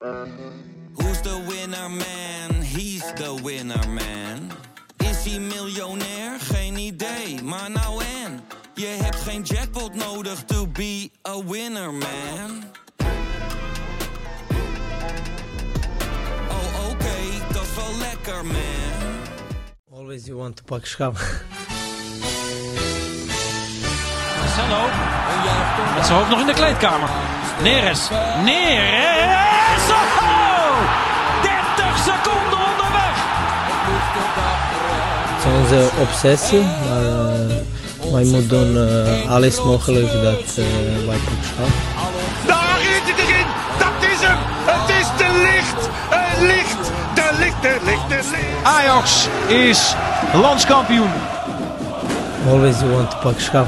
Who's the winner man? He's the winner man. Is hij miljonair? Geen idee, maar nou en. Je hebt geen jackpot nodig to be a winner man. Oh oké, dat is wel lekker man. Always you want to pak schap. Marcelo. Met zijn hoofd nog in de kleedkamer. Neres. Neres. Oh! 30 seconden onderweg. Het is onze obsessie, maar uh, wij moeten doen uh, alles mogelijk dat uh, wij pak schap. Daar is het erin! Dat is hem! Het is de licht! Het licht! De licht, de licht, de licht! Ajax is landskampioen. Always want to pak schap.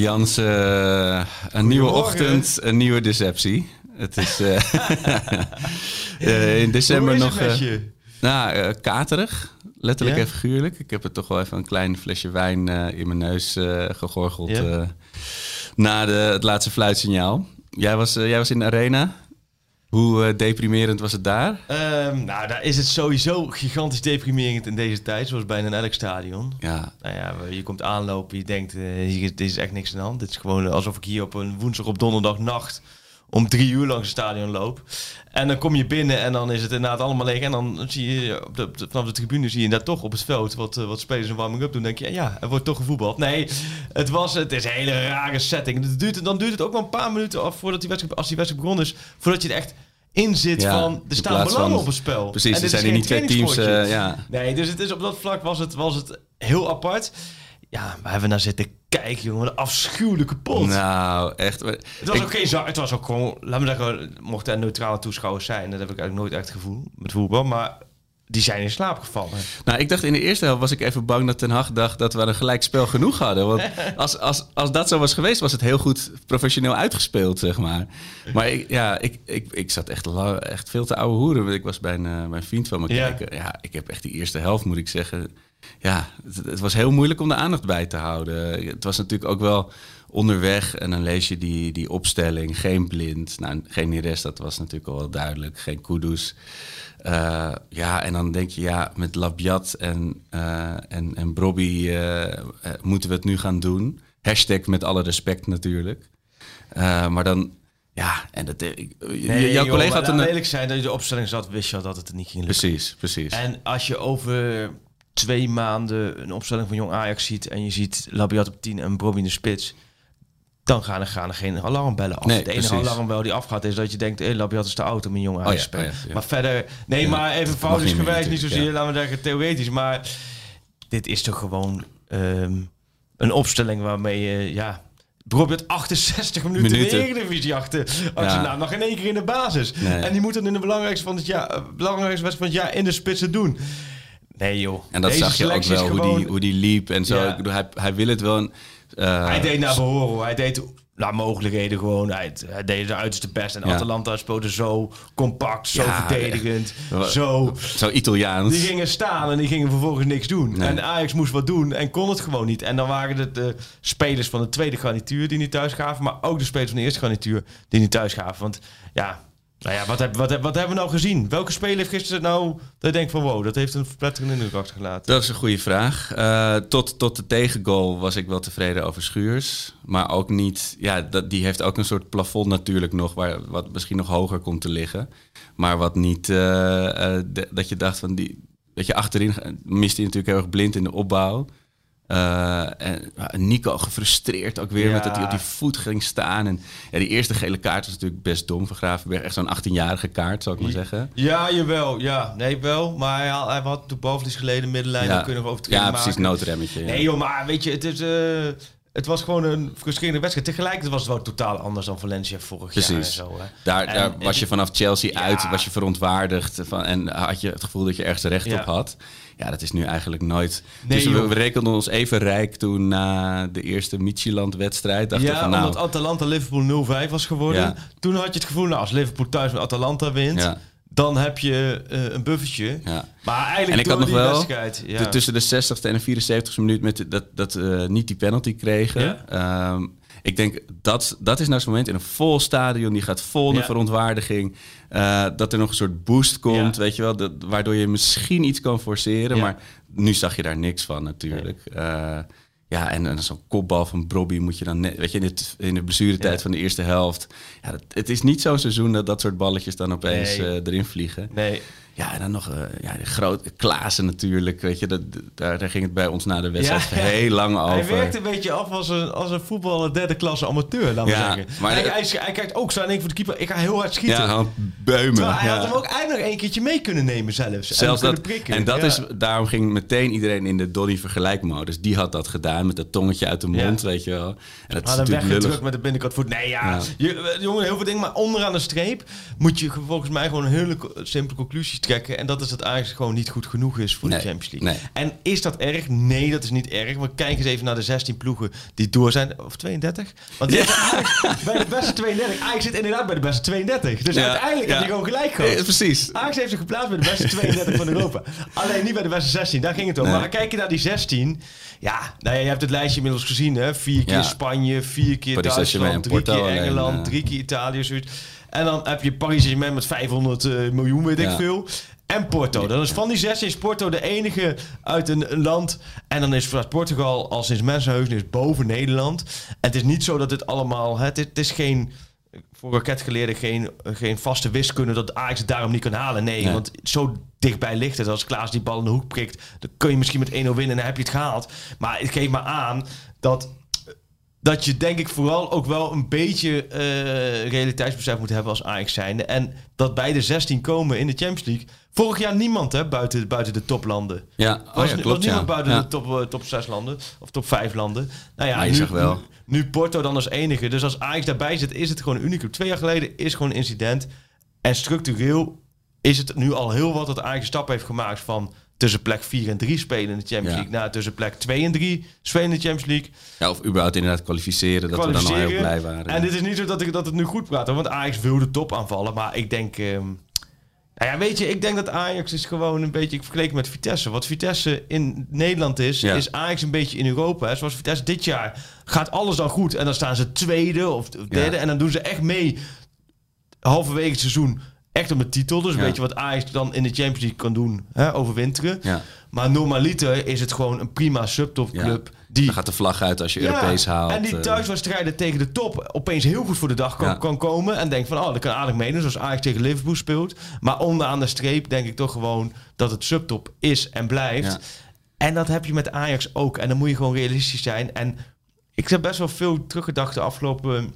Jansen, een nieuwe ochtend, een nieuwe deceptie. Het is uh, uh, in december nog. Nou, katerig, letterlijk en figuurlijk. Ik heb er toch wel even een klein flesje wijn in mijn neus gegorgeld na de, het laatste fluitsignaal. Jij was, jij was in de arena. Hoe eh, deprimerend was het daar? Ehm, nou, daar is het sowieso gigantisch deprimerend in deze tijd, zoals bijna in elk stadion. Ja, Nou ja, je komt aanlopen, je denkt, eh, hier is, dit is echt niks aan de hand. Dit is gewoon alsof ik hier op een woensdag op donderdag nacht om drie uur langs het stadion loop. En dan kom je binnen en dan is het inderdaad allemaal leeg. En dan zie je op de, op de- vanaf de tribune zie je inderdaad toch op het veld wat, eh, wat spelers een warming-up doen. Denk je, ja, er wordt toch gevoetbald. Nee, het, was, het is een hele rare setting. Het duurt, dan duurt het ook wel een paar minuten af voordat die wedstrijd, als die wedstrijd begonnen is, voordat je er echt in zit Ja, van, er staan belangen op het spel. precies. En Er zijn hier niet twee teams. eh, ja. Nee, dus het is op dat vlak was het, was het heel apart. Ja, we hebben naar zitten kijken, jongen. Een afschuwelijke pot. Nou, echt. het was ik- ook geen za- Het was ook gewoon, laat me zeggen, mochten er neutrale toeschouwers zijn. Dat heb ik eigenlijk nooit echt het gevoel met voetbal. Maar die zijn in slaap gevallen. Nou, ik dacht in de eerste helft was ik even bang dat Ten Hag dacht dat we een gelijkspel genoeg hadden. Want als, als, als dat zo was geweest, was het heel goed professioneel uitgespeeld, zeg maar. Maar ik, ja, ik, ik, ik zat echt, echt veel te ouwe hoeren. Ik was bij een, eh, bij een vriend van me Ja. kijken. Ja, ik heb echt die eerste helft, moet ik zeggen. Ja, het, het was heel moeilijk om de aandacht bij te houden. Het was natuurlijk ook wel onderweg en dan lees je die, die opstelling. Geen blind, nou, geen Neres, dat was natuurlijk al wel duidelijk. Geen Kudus. Eh, ja, en dan denk je, ja, met Labiat en, eh en, en Brobby eh, moeten we het nu gaan doen. Hashtag met alle respect natuurlijk. Maar dan, ja, en dat, ik- Nee, jouw collega had een... eerlijk zijn, dat je de opstelling zat, wist je al dat het er niet ging lukken. Precies, precies. En als je over twee maanden een opstelling van Jong Ajax ziet... en je ziet Labiat op 10 en Bobby in de spits... dan gaan er, gaan er geen alarmbellen af. Nee, de enige precies. alarmbel die afgaat is dat je denkt... Hey, Labiat is te oud om een Jong Ajax ja, te spelen. oh ja, ja. Maar verder... Nee, Ja, maar even foutisch niet zozeer, ja. laten we zeggen, theoretisch. Maar dit is toch gewoon ehm, een opstelling waarmee je... ja, Bijvoorbeeld 68 minuten, Minuten. in de Eredivisie achter. Als Ja. je nou nog in één keer in de basis. Nee. En die moeten in de belangrijkste, van het jaar, eh, belangrijkste wedstrijd van het jaar in de spitsen doen. Nee joh. En dat Deze zag je ook wel, hoe, gewoon- die, hoe die liep en zo. Ja. Ik bedoel, hij, hij wil het wel... een, eh, Hij deed naar behoren. Hij deed naar mogelijkheden gewoon. Hij, hij deed zijn uiterste best. En Ja. Atalanta speelde zo compact, zo Ja, verdedigend. echt. Zo. Zo Italiaans. Die gingen staan en die gingen vervolgens niks doen. Nee. En Ajax moest wat doen en kon het gewoon niet. En dan waren het de spelers van de tweede garnituur die niet thuis gaven. Maar ook de spelers van de eerste garnituur die niet thuis gaven. Want ja, nou ja wat, wat, wat hebben we nou gezien? Welke speler heeft gisteren nou... Dat denkt van wow, dat heeft een verpletterende indruk achtergelaten. Dat is een goede vraag. Eh, tot, tot de tegengoal was ik wel tevreden over Schuurs. Maar ook niet... Ja, dat, die heeft ook een soort plafond natuurlijk nog... Waar, wat misschien nog hoger komt te liggen. Maar wat niet... eh, eh, dat je dacht van... Die, dat je achterin... Mist hij natuurlijk heel erg blind in de opbouw. Eh, en Nico gefrustreerd ook weer Ja. met dat hij op die voet ging staan. En ja, die eerste gele kaart was natuurlijk best dom van Gravenberg. Echt zo'n 18-jarige kaart, zou ik maar zeggen. Ja, jawel. Ja, nee, wel. Maar hij, had- hij had toen bovenlies geleden middenlijn. Ja, kunnen we ja maken. precies, noodremmetje. ja. Nee joh, maar weet je, het is... eh, het was gewoon een frustrerende wedstrijd. Tegelijkertijd was het wel totaal anders dan Valencia vorig jaar en Precies. zo. Hè. Daar, En- daar was je vanaf Chelsea uit, was je verontwaardigd van, en had je het gevoel dat je ergens recht op had. Ja, dat is nu eigenlijk nooit. Nee, dus we, we rekenden ons even rijk toen na de eerste Midtjylland-wedstrijd. Dachten Ja, van nou, omdat Atalanta Liverpool 0-5 was geworden. Ja. Toen had je het gevoel, nou, als Liverpool thuis met Atalanta wint, Ja. dan heb je eh, een buffertje. ja. Maar eigenlijk En ik had nog wel wedstrijd... Ja. de- tussen de 60ste en de 74ste minuut met de- dat, dat eh niet die penalty kregen. Ja. Ehm, ik denk dat dat is nou zo'n moment in een vol stadion. Die gaat vol de Ja. verontwaardiging. Eh, dat er nog een soort boost komt, Ja. weet je wel. Dat, waardoor je misschien iets kan forceren. Ja. Maar nu zag je daar niks van natuurlijk. Eh, ja, en, en zo'n kopbal van Brobby moet je dan net... Weet je, in, het, in de blessuretijd Ja. van de eerste helft. Ja, dat, het is niet zo'n seizoen dat dat soort balletjes dan opeens Nee. eh, erin vliegen. Nee, Ja, en dan nog eh ja, de grote Klaassen natuurlijk. Weet je, dat, daar, daar ging het bij ons na de wedstrijd Ja, ja. heel lang over. Hij werkt een beetje af als een, als een voetballer derde klasse amateur, laten we Ja, zeggen. maar hij, de- hij, is- hij kijkt ook zo en denkt voor de keeper, ik ga heel hard schieten. Ja, beumen. Terwijl hij ja. had hem ook eigenlijk nog een keertje mee kunnen nemen zelfs. Zelfs en dat, prikken. en dat is, daarom ging meteen iedereen in de Donny vergelijkmodus. Die had dat gedaan met dat tongetje uit de mond, weet je wel. En dat is Maar dan weg lullig. terug met de binnenkant voet. Nee, ja. Eh, jongen, heel veel dingen. Maar onderaan de streep moet je volgens mij gewoon hele co- simpele conclusies trekken. En dat is dat eigenlijk gewoon niet goed genoeg is voor Nee, de Champions League. nee. En is dat erg? Nee, dat is niet erg. Maar kijk eens even naar de 16 ploegen die door zijn. Of 32? Want zitten eigenlijk bij de beste 32. Ajax zit inderdaad bij de beste 32. Dus Ja, uiteindelijk ja. heb je gewoon gelijk Eh, gehad. precies. Ajax heeft zich geplaatst bij de beste 32 van Europa. Alleen niet bij de beste 16, daar ging het om. Nee. Maar kijk je naar die 16. Ja, nou ja, je hebt het lijstje inmiddels gezien. Hè? Vier keer Ja. Spanje, vier keer Paris Duitsland, drie keer Engeland, eh. drie keer Italië. Zoiets. En dan heb je Paris Saint-Germain met 500 eh, miljoen, weet ik Ja. veel. En Porto. Dan is van die 16 is Porto de enige uit een, een land. En dan is Portugal al sinds mensenheugenis boven Nederland. En het is niet zo dat dit allemaal... Het is, het is geen voor raketgeleerden geen, geen vaste wiskunde dat Ajax het daarom niet kan halen. Nee, Nee. want zo dichtbij ligt het. Als Klaas die bal in de hoek prikt, dan kun je misschien met 1-0 winnen en dan heb je het gehaald. Maar het geeft maar aan dat, dat je denk ik vooral ook wel een beetje eh, realiteitsbesef moet hebben als Ajax zijnde. En dat bij de 16 komen in de Champions League. Vorig jaar niemand hè, buiten, buiten de toplanden. Ja, oh Was, ja, was ja. niemand buiten Ja. de top, eh, top 6 landen of top 5 landen. Nou ja, nu, wel. Nu, nu Porto dan als enige. Dus als Ajax daarbij zit, is het gewoon unicum. Twee jaar geleden is gewoon een incident. En structureel is het nu al heel wat dat Ajax een stap heeft gemaakt van tussen plek 4 en 3 spelen in de Champions. League naar tussen plek 2 en 3 spelen in de Champions League. Ja, of überhaupt inderdaad kwalificeren, dat we dan al heel blij waren. En dit is niet zo dat ik dat het nu goed praat, hoor, want Ajax wil de top aanvallen. Maar ik denk, ehm, nou ja, weet je, ik denk dat Ajax is gewoon een beetje, ik vergeleek met Vitesse. Wat Vitesse in Nederland is, Ja. is Ajax een beetje in Europa. Hè. Zoals Vitesse dit jaar gaat alles dan goed en dan staan ze tweede of derde Ja. en dan doen ze echt mee halverwege het seizoen echt om de titel. Dus een Ja. beetje wat Ajax dan in de Champions League kan doen, hè, overwinteren. Ja. Maar normaliter is het gewoon een prima subtopclub. Die Dan gaat de vlag uit als je Europees haalt. en die eh. thuiswedstrijden tegen de top opeens heel goed voor de dag kan, Ja. kan komen. En denkt van, oh, dat kan aardig meedoen. Zoals Ajax tegen Liverpool speelt. Maar onderaan de streep denk ik toch gewoon dat het subtop is en blijft. Ja. En dat heb je met Ajax ook. En dan moet je gewoon realistisch zijn. En ik heb best wel veel teruggedacht de afgelopen...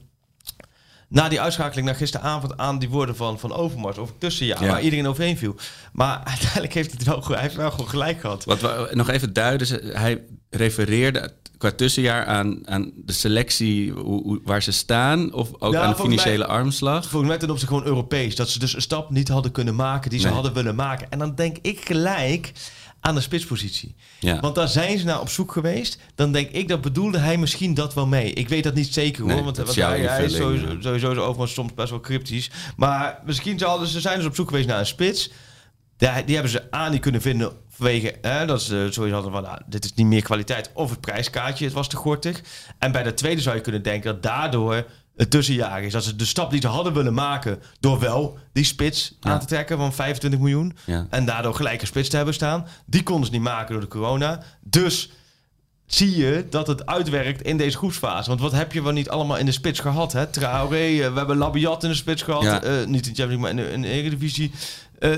Na die uitschakeling naar gisteravond aan die woorden van, van Overmars over het tussenjaar, Ja. waar iedereen overheen viel. Maar uiteindelijk heeft het wel, hij heeft wel gewoon gelijk gehad. Wat we nog even duiden, hij refereerde qua tussenjaar aan, aan de selectie hoe, hoe- waar ze staan, of ook Nou, aan de volgens mij- financiële armslag. Volgens mij ten opzichte gewoon Europees. Dat ze dus een stap niet hadden kunnen maken die ze Nee. hadden willen maken. En dan denk ik gelijk aan de spitspositie. Ja. Want daar zijn ze naar op zoek geweest. Dan denk ik, dat bedoelde hij misschien dat wel mee. Ik weet dat niet zeker hoor. Nee, want jouw hij, hij is sowieso, sowieso zo over soms best wel cryptisch. Maar misschien hadden ze, zijn ze op zoek geweest naar een spits. Ja, die hebben ze aan niet kunnen vinden vanwege hè, dat ze sowieso hadden van nou, dit is niet meer kwaliteit of het prijskaartje, het was te gortig. En bij de tweede zou je kunnen denken dat daardoor het tussenjaar is. Dat ze de stap die ze hadden willen maken door wel die spits Ja. aan te trekken van 25 miljoen. Ja. En daardoor gelijk een spits te hebben staan. Die konden ze niet maken door de corona. Dus zie je dat het uitwerkt in deze groepsfase. Want wat heb je wel niet allemaal in de spits gehad? Hè? Traoré, eh, we hebben Labiat in de spits gehad. Ja. Eh, niet in de Champions League, maar in de, in de Eredivisie. Eh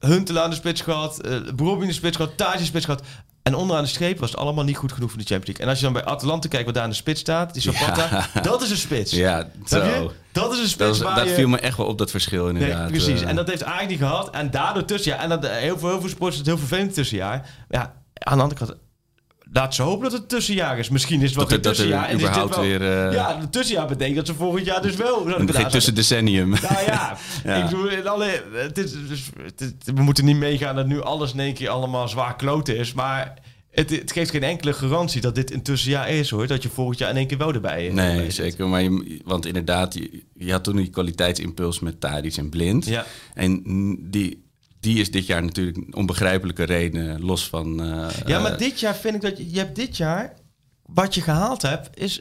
Huntelaar in de spits gehad. eh Brobbey in de spits gehad. Taj in de spits gehad. En onderaan de streep was het allemaal niet goed genoeg voor de Champions League. En als je dan bij Atalanta kijkt wat daar in de spits staat. Die Zapata. Dat is een spits. Ja, zo. Dat is een spits Dat, was- waar dat je... viel me echt wel op, dat verschil inderdaad. Nee, precies. En dat heeft Ajax niet gehad. En daardoor tussenjaar. En dat, heel, veel, heel veel sporters het heel vervelend tussenjaar. Ja, aan de andere kant... Laat ze hopen dat het tussenjaar is. Misschien is het wel Dat geen tussenjaar. en is überhaupt wel- weer, eh, Ja, het tussenjaar betekent dat ze volgend jaar dus wel... geen tussendecennium. Nou ja, Ja. ik bedoel, alle, het is, het is- we moeten niet meegaan dat nu alles in één keer allemaal zwaar kloten is. Maar het, het geeft geen enkele garantie dat dit een tussenjaar is hoor. Dat je volgend jaar in één keer wel erbij erbij Nee, zeker. Maar je, want inderdaad, je, je had toen die kwaliteitsimpuls met Tadic en Blind. Ja. En die, die is dit jaar natuurlijk onbegrijpelijke redenen los van... eh, Ja, maar eh, dit jaar vind ik dat je, je hebt dit jaar wat je gehaald hebt is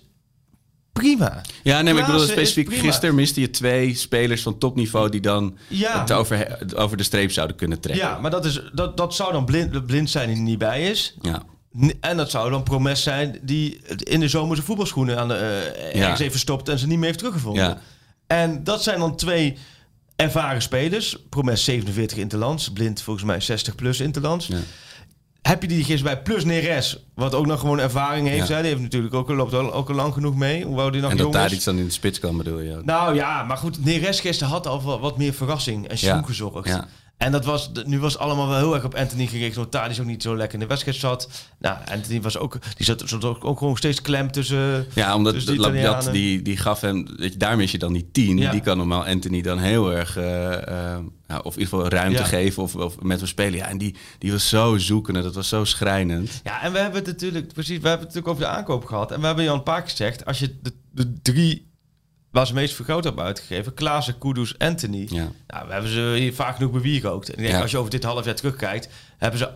prima. Ja, nee, maar ik bedoel specifiek gisteren miste je twee spelers van topniveau die dan Ja. het over, over de streep zouden kunnen trekken. Ja, maar dat, is, dat, dat zou dan blind, blind zijn die er niet bij is. Ja. En dat zou dan Promes zijn die in de zomer zijn voetbalschoenen aan de, eh, ergens even stopt en ze niet meer heeft teruggevonden. Ja. En dat zijn dan twee ervaren spelers. Promes 47 interlands, Blind volgens mij 60 plus interlands. Ja. Heb je die gisteren bij plus Neres, wat ook nog gewoon ervaring heeft. Ja. hè? Die heeft natuurlijk ook, loopt al, ook al lang genoeg mee. Hoewel die nog En dat daar iets dan in de spits kan, bedoel je ook. Nou ja, maar goed, Neres gisteren had al wat, wat meer verrassing en schoen Ja. gezorgd. Ja. En dat was, nu was het allemaal wel heel erg op Anthony gericht. Want Tadic ook niet zo lekker in de wedstrijd zat. Nou, Anthony was ook, die zat, zat ook, ook gewoon steeds klem tussen... Ja, omdat tussen Labiat, die, die gaf hem... Weet je, daar mis je dan die tien. Ja. Die kan normaal Anthony dan heel erg... eh, eh, of in ieder geval ruimte Ja. geven of, of met hem spelen. Ja, en die, die was zo zoekende. Dat was zo schrijnend. Ja, en we hebben het natuurlijk, precies, we hebben het natuurlijk over de aankoop gehad. En we hebben je al een paar keer gezegd, als je de, de drie waar ze meest veel geld hebben uitgegeven, Klaassen, Kudus, Anthony. Ja. Nou, we hebben ze hier vaak genoeg bewierookt. En ik denk, Ja. als je over dit half jaar terugkijkt, hebben ze...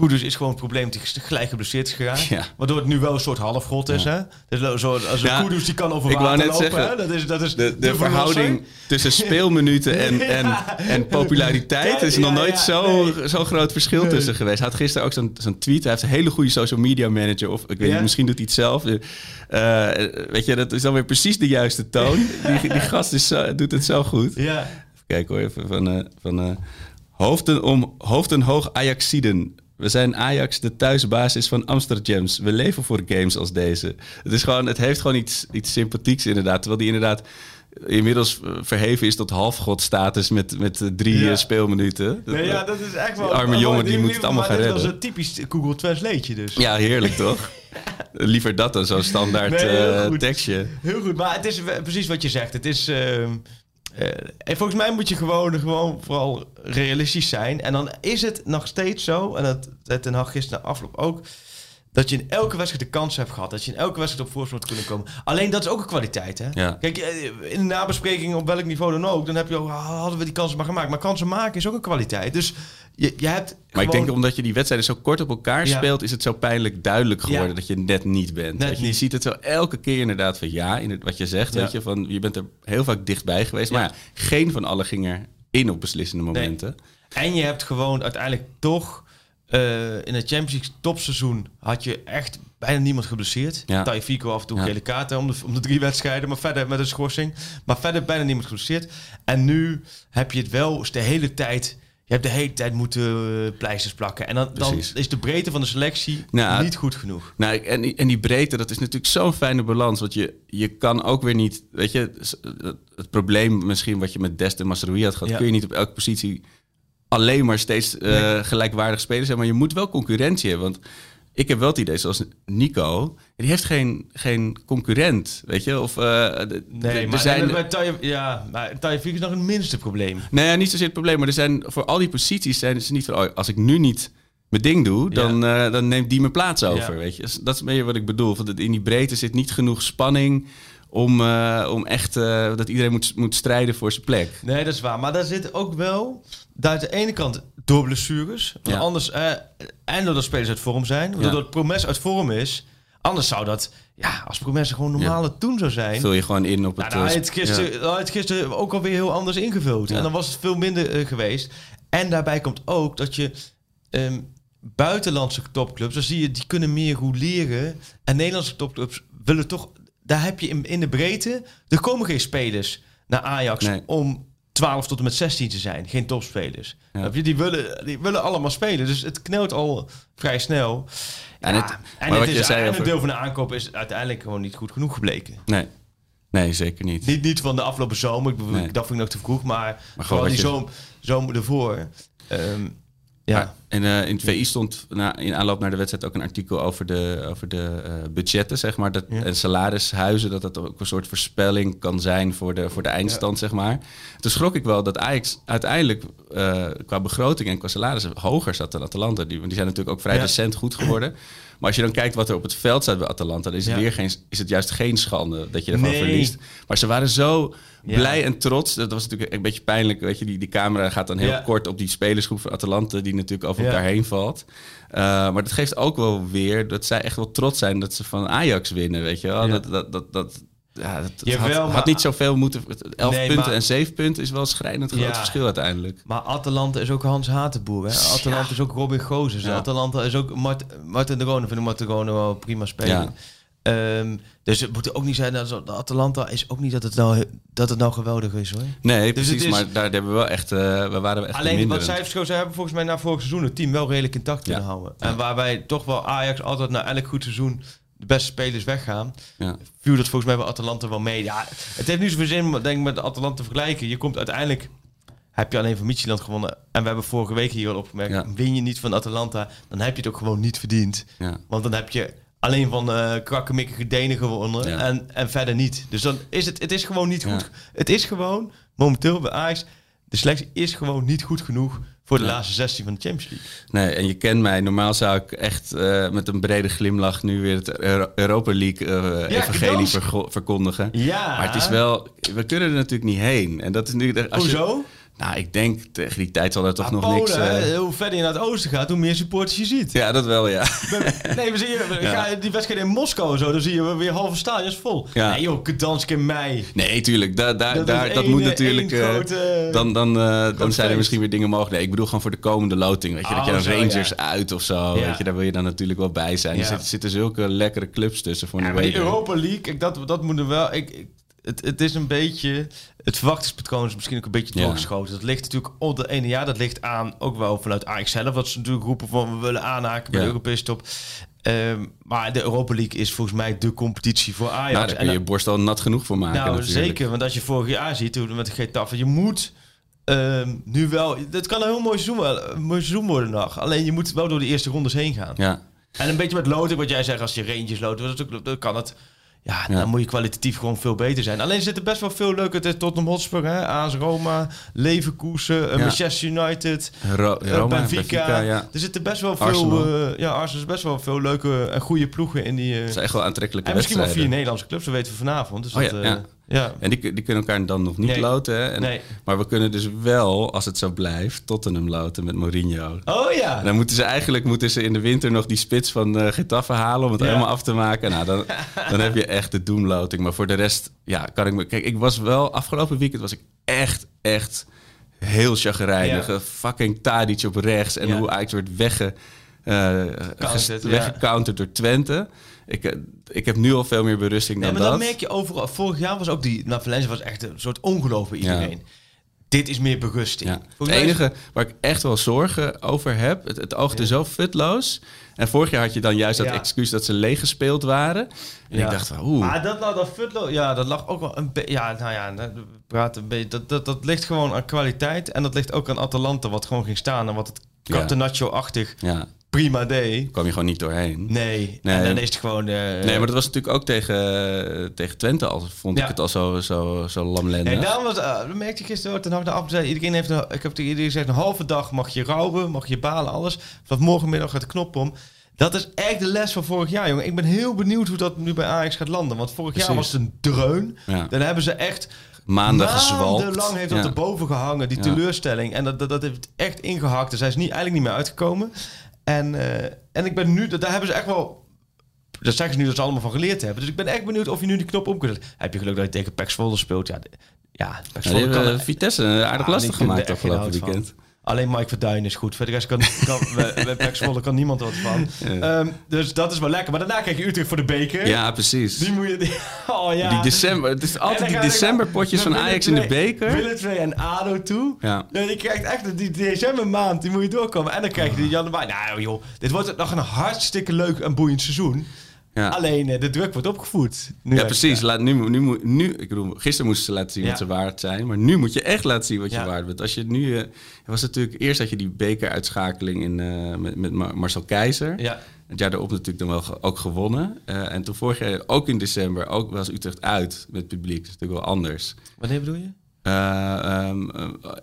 Kudus is gewoon het probleem dat hij gelijk geblesseerd is gegaan. Ja. Waardoor het nu wel een soort halfgod is, hè? Dus zo, als een Ja, Kudus die kan over ik wou water net lopen, zeggen, hè? Dat is, dat is De, de, verhouding tussen speelminuten en, en, en populariteit is nog Ja, nooit ja, zo, nee. zo'n groot verschil Nee. tussen geweest. Hij had gisteren ook zo'n zo'n tweet. Hij heeft een hele goede social media manager. Of ik weet Ja. niet, misschien doet hij het zelf. Eh, weet je, dat is dan weer precies de juiste toon. Die, die gast is zo- doet het zo goed. Ja, Kijk hoor, even van, eh, van eh, hoofden, om, hoofden hoog Ajaxiden. We zijn Ajax, de thuisbasis van Amsterdams. We leven voor games als deze. Het, is gewoon, het heeft gewoon iets, iets sympathieks inderdaad. Terwijl die inderdaad inmiddels eh, verheven is tot halfgodstatus met, met eh, drie Ja. eh, speelminuten. nee, ja, dat is echt wel... Die arme jongen, die moet het allemaal gaan redden. was een typisch Google Translateje dus. Ja, heerlijk toch? Liever dat dan zo'n standaard Nee, heel eh, goed. tekstje. Heel goed, maar het is precies wat je zegt. Het is. ehm, eh, en volgens mij moet je gewoon, gewoon vooral realistisch zijn. En dan is het nog steeds zo, en dat zei Ten Hag gisteren afloop ook, dat je in elke wedstrijd de kans hebt gehad. Dat je in elke wedstrijd op voorsprong had kunnen komen. Alleen dat is ook een kwaliteit, hè? Ja. Kijk, eh, in de nabespreking op welk niveau dan ook, dan heb je ook, ah, hadden we die kansen maar gemaakt. Maar kansen maken is ook een kwaliteit. Dus je, je hebt Maar ik denk omdat je die wedstrijden zo kort op elkaar Ja. speelt, is het zo pijnlijk duidelijk geworden Ja. dat je net niet bent. Net je, niet. ziet het zo elke keer inderdaad van ja, in het, wat je zegt, weet je, van je bent er heel vaak dichtbij geweest. Maar ja, geen van allen ging er in op beslissende momenten. En je hebt gewoon uiteindelijk toch... eh, in het Champions League topseizoen had je echt bijna niemand geblesseerd. Ja. Fico af en toe Ja. gele kaarten om de, om de drie wedstrijden. Maar verder met een schorsing. Maar verder bijna niemand geblesseerd. En nu heb je het wel de hele tijd... Je hebt de hele tijd moeten eh, pleisters plakken. En dan, dan is de breedte van de selectie Nou, niet goed genoeg. Nou, en, die- en die breedte, dat is natuurlijk zo'n fijne balans. Want je, je kan ook weer niet, weet je, het, het probleem misschien wat je met Dest en Masroui had gehad, Ja. kun je niet op elke positie alleen maar steeds eh, gelijkwaardig spelers zijn. Maar je moet wel concurrentie hebben. Want ik heb wel het idee, zoals Nico, die heeft geen, geen concurrent, weet je. Of, d- Nee, er maar zijn, Taje, ja, maar is nog het minste probleem. Nou ja, niet zozeer het probleem, maar er zijn voor al die posities zijn ze niet van, oh, als ik nu niet mijn ding doe, dan, eh, dan neemt die mijn plaats over, Ja. weet je. Dus Dat is meer wat ik bedoel. Want in die breedte zit niet genoeg spanning om, eh, om echt eh, dat iedereen moet, moet strijden voor zijn plek. Nee, dat is waar. Maar daar zit ook wel, daar aan de ene kant door blessures. Want Ja. anders, eh, en doordat spelers uit vorm zijn. Ja. Doordat Promes uit vorm is. Anders zou dat, ja, als Promes gewoon normale toen zou zijn. Vul je gewoon in op het... Nou, je eh, het gisteren, je het gisteren ook alweer heel anders ingevuld. Ja. En dan was het veel minder geweest. En daarbij komt ook dat je ehm, buitenlandse topclubs, dan zie je, die kunnen meer goed leren. En Nederlandse topclubs willen toch, daar heb je in, in de breedte, er komen geen spelers naar Ajax Nee. om 12 tot en met 16 te zijn. Geen topspelers. Ja. Heb je, die, willen, die willen allemaal spelen. Dus het knelt al vrij snel. En Ja, het- en, het is, en een deel van de aankoop is uiteindelijk gewoon niet goed genoeg gebleken. Nee. nee, zeker niet. Niet, niet van de afgelopen zomer, ik bedoel, Nee. dat vind ik nog te vroeg, maar, Maar gewoon die zomer ervoor. Ehm, ja. En eh, in het VI stond na, in aanloop naar de wedstrijd ook een artikel over de, over de eh, budgetten, zeg maar. Dat, Ja. En salarishuizen, dat dat ook een soort voorspelling kan zijn voor de, voor de eindstand, zeg maar. Toen schrok ik wel dat Ajax uiteindelijk eh, qua begroting en qua salarissen hoger zat dan Atalanta. Die, die zijn natuurlijk ook vrij recent goed geworden. Maar als je dan kijkt wat er op het veld staat bij Atalanta, dan is het, Ja. weer geen, is het juist geen schande dat je ervan Nee. verliest. Maar ze waren zo Ja. blij en trots. Dat was natuurlijk een beetje pijnlijk. Weet je, die, die camera gaat dan heel Ja. kort op die spelersgroep van Atalanta, die natuurlijk over elkaar heen valt. Uh, maar dat geeft ook wel weer dat zij echt wel trots zijn dat ze van Ajax winnen, weet je wel. Ja. Dat, dat, dat, dat, ja, dat, Jawel, had, maar- had niet zoveel moeten... 11 Nee, punten maar- en 7 punten is wel een schrijnend groot Ja. verschil uiteindelijk. Maar Atalanta is ook Hans Hatenboer. Hè? Atalanta is ook Robin Gozes. Atalanta is ook Mart Martin de Rone. Vind ik Martin de Rone wel prima spelen. Ehm, dus het moet ook niet zijn dat Atalanta is ook niet dat het nou, dat het nou geweldig is hoor. Nee, Dus precies. het is- Maar daar hebben we wel echt... eh, we waren echt Alleen wat cijfers ze hebben volgens mij na vorig seizoen het team wel redelijk intact kunnen houden. En waarbij toch wel Ajax altijd na elk goed seizoen de beste spelers weggaan. Ja. Viel dat volgens mij bij Atalanta wel mee. Ja, het heeft niet zoveel zin om denk ik, met de Atalanta te vergelijken. Je komt uiteindelijk... Heb je alleen van Midtjylland gewonnen. En we hebben vorige week hier al opgemerkt. Ja. Win je niet van Atalanta, dan heb je het ook gewoon niet verdiend. Ja. Want dan heb je alleen van eh krakkemikkige Denen gewonnen. Ja. En, en verder niet. Dus dan is het, het is gewoon niet goed. Het is gewoon, momenteel bij Ajax... De selectie is gewoon niet goed genoeg voor de Ja. laatste 16 van de Champions League. Nee, en je kent mij. Normaal zou ik echt eh, met een brede glimlach nu weer het Euro- Europa League eh, evangelie verkondigen. Ja. Maar het is wel... We kunnen er natuurlijk niet heen. En dat is nu... Als je- Hoezo? Nou, ik denk tegen die tijd zal er toch Ah, nog Polen, niks... eh, hè, hoe verder je naar het oosten gaat, hoe meer supporters je ziet. ja, dat wel, ja. Nee, we zien je, Ja. ga je die wedstrijd in Moskou en zo, dan zie je weer halve stadions vol. Ja. Nee joh, Gdansk in mei. Nee, tuurlijk. Da, da, Dat daar, dat moet eh, natuurlijk... eh, grote- dan dan, eh, dan zijn feest. er misschien weer dingen mogelijk. Nee, ik bedoel gewoon voor de komende loting. Weet je, dat je Oh, dan zo, Rangers ja. uit of zo. Weet je, daar wil je dan natuurlijk wel bij zijn. Er zitten, zitten zulke lekkere clubs tussen voor week. Europa League, kijk, dat, dat moet er wel... Ik, ik, het, het is een beetje... Het verwachtingspatroon is misschien ook een beetje Ja. doorgeschoten. Dat ligt natuurlijk op de ene jaar. Dat ligt aan, ook wel vanuit Ajax zelf. Wat ze natuurlijk roepen van we willen aanhaken bij Ja. de Europese top. Ehm, maar de Europa League is volgens mij de competitie voor Ajax. Nou, daar kun je En- je borst al nat genoeg voor maken Nou, natuurlijk. zeker. Want als je vorig jaar ziet, toen met de Getafe, je moet ehm, nu wel... Het kan een heel mooi seizoen, mooi seizoen worden nog. Alleen je moet wel door de eerste rondes heen gaan. Ja, En een beetje met loting, wat jij zegt, als je Rangers loten, dan kan het... Ja, Ja. dan moet je kwalitatief gewoon veel beter zijn. Alleen zitten best wel veel leuke... Is Tottenham Hotspur, hè, AS Roma, Leverkusen, eh, Ja. Manchester United, Ro- eh, Roma, Benfica. Benfica, ja. Er zitten best wel veel... Eh, ja, Arsenal is best wel veel leuke en goede ploegen in die... Dat zijn echt wel aantrekkelijke en misschien wel vier. Nederlandse clubs, dat weten we vanavond. Dus Oh dat, ja, ja. En die, die kunnen elkaar dan nog niet Nee. loten. Hè? En, Nee. Maar we kunnen dus wel, als het zo blijft, Tottenham loten met Mourinho. Oh ja. En dan moeten ze eigenlijk moeten ze in de winter nog die spits van eh Getafe halen om het Ja. helemaal af te maken. Nou, dan, dan heb je echt de doemloting. Maar voor de rest, ja, kan ik me. Kijk, ik was wel afgelopen weekend was ik echt, echt heel chagrijnig. Ja. Eh, Fucking Tadic op rechts en Ja. hoe Ajax werd wegge, ja. weggecounterd door Twente. Ik, ik heb nu al veel meer berusting Nee, dan maar dat. dan merk je overal. Vorig jaar was ook die. Nou, Valencia was echt een soort ongeloof bij iedereen. Dit is meer berusting. Ja. Het enige waar ik echt wel zorgen over heb, het, het oogde zo futloos. En vorig jaar had je dan juist dat excuus dat ze leeg gespeeld waren. En Ja. ik dacht van, oeh. Maar dat, nou, dat Futlo, ja, dat lag ook wel een beetje. Ja, nou ja, we praten een beetje. Dat, dat, dat ligt gewoon aan kwaliteit. En dat ligt ook aan Atalanta, wat gewoon ging staan. En wat het. Catenaccio-achtig Ja, prima deed. kwam je gewoon niet doorheen. Nee. Nee. En dan is het gewoon. eh, Nee, maar dat was natuurlijk ook tegen, tegen Twente al. Vond Ja. ik het al zo, zo, zo lamlendig. Nee, daarom was, uh, dat merkte ik gisteren ook. Ten de af zei, iedereen heeft een, ik heb tegen iedereen gezegd, een halve dag mag je rouwen, mag je balen, alles. Vanaf morgenmiddag gaat de knop om. Dat is echt de les van vorig jaar, jongen. Ik ben heel benieuwd hoe dat nu bij Ajax gaat landen. Want vorig jaar was het een dreun. Ja. Dan hebben ze echt Maanden gezwalkt. Maandenlang heeft dat Ja. erboven gehangen, die teleurstelling. En dat, dat, dat heeft echt ingehakt. Dus hij is niet, eigenlijk niet meer uitgekomen. En, eh, en ik ben nu, daar hebben ze echt wel... Dat zeggen ze nu dat ze allemaal van geleerd hebben. Dus ik ben echt benieuwd of je nu die knop om kunt zetten. Heb je geluk dat je tegen Pax Zwolle speelt? Ja, de- ja Pax Ja, kan... Vitesse aardig Ja, die lastig gemaakt afgelopen van. Alleen Mike Verduin is goed. Verder rest kan, kan bij, Zwolle kan niemand wat van. Ehm, dus dat is wel lekker. Maar daarna krijg je Utrecht voor de beker. Ja, precies. Die moet je... Die, oh ja. Die december, het is altijd die decemberpotjes van Ajax in de beker. Willem II en ADO toe. Ja. Ja, je krijgt echt die decembermaand, die moet je doorkomen. En dan krijg je die januari. Nou joh, dit wordt nog een hartstikke leuk en boeiend seizoen. Ja. Alleen eh, de druk wordt opgevoed. Nu Ja, precies. Laat, nu, nu, nu, ik bedoel, gisteren moesten ze laten zien Ja. wat ze waard zijn. Maar nu moet je echt laten zien wat je Ja. waard bent. Als je nu... eh, was natuurlijk, eerst had je die bekeruitschakeling in, eh, met, met Mar- Marcel Keizer. Ja. Het jaar daarop natuurlijk dan wel ge- ook gewonnen. En toen vorig jaar, ook in december, ook was Utrecht uit met publiek. Dat is natuurlijk wel anders. Wanneer bedoel je? Eh,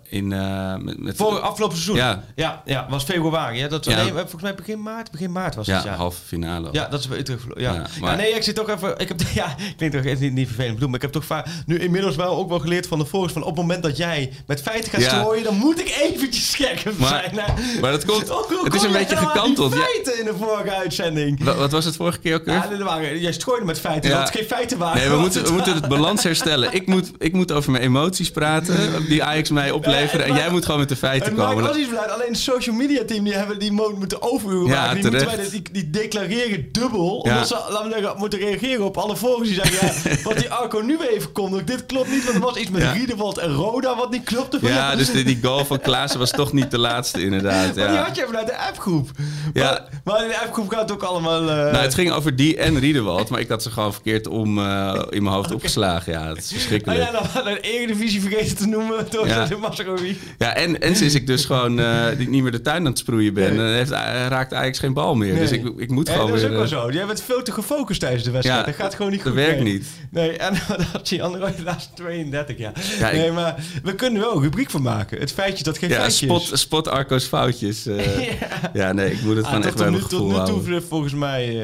in, eh, met, met Voor afgelopen seizoen. Ja. ja, ja, was februari. Ja, dat, Ja. nee, volgens mij begin maart. Begin maart was ja, het, ja. halve finale. Ja, dat is Utrecht. verlo- Ja. Nee, ik zit toch even. Ik heb, ja, klinkt toch even niet, niet vervelend bedoeld, maar ik heb toch vaak nu inmiddels wel ook wel geleerd van de volgers van op het moment dat jij met feiten gaat strooien, dan moet ik eventjes scherp Maar- zijn. maar dat komt- Ook al het is een je beetje gekanteld. Feiten in de vorige uitzending. Wa- Wat was het vorige keer ook weer? Ja, waren, jij strooide met feiten, Ja. dat het geen feiten waren. Nee, we moeten, we het moeten het balans herstellen. Ik moet, ik moet over mijn emoties praten, die Ajax mij opleveren. En jij moet gewoon met de feiten komen. ons iets blij. Alleen het social media team die hebben die mo- moeten overuren Ja, maken. Die, moeten wij, die, die declareren dubbel. Ja. Omdat ze laten we zeggen, moeten reageren op alle volgers die zeggen... Ja, wat die Arco nu weer even kondigt, dit klopt niet. Want er was iets met Ja. Riedewald en Roda wat niet klopte. Ja, dus die, die goal van Klaassen was toch niet de laatste, inderdaad. Maar die Ja. had je even uit de appgroep. Ja. Maar, maar in de appgroep gaat het ook allemaal... eh, Nou, het ging over die en Riedewald, maar ik had ze gewoon verkeerd om eh, in mijn hoofd opgeslagen. Ja, het is Oh verschrikkelijk. ja, dan de Eredivisie vergeten te noemen door Ja. de Masrowi. Ja, en, en sinds ik dus gewoon eh, niet meer de tuin aan het sproeien ben, Nee. eh, heeft, eh, raakt Ajax geen bal meer. Nee. Dus ik, ik moet Ja, gewoon dat is weer... ook wel zo. Jij bent veel te gefocust tijdens de wedstrijd. Ja, dat gaat gewoon niet dat goed. werkt nee. niet. Nee, en dan had je andere de laatste 32 jaar. Ja, ik- nee, maar we kunnen wel een rubriek van maken. Het feitje dat geen Ja, feitje spot, is. spot Arco's foutjes. ja. nee, ik moet het Ah, gewoon echt tot bij nu, mijn tot nu toe volgens mij...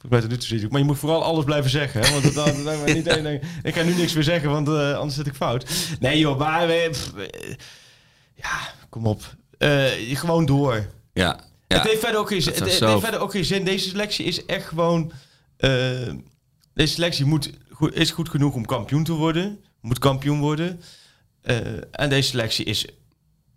volgens mij tot nu toe zit ik. Maar je moet vooral alles blijven zeggen. Hè? Want dat, dat, dat, niet, één ding- ik ga nu niks meer zeggen, want eh, anders zit ik fout. Nee joh, maar... pff, eh, ja, kom op. Eh, gewoon door. Ja, ja. Het heeft verder ook geen zin. Het, het heeft verder ook geen zin. Deze selectie is echt gewoon. eh, deze selectie moet, goed, is goed genoeg om kampioen te worden. Moet kampioen worden. Eh, en deze selectie is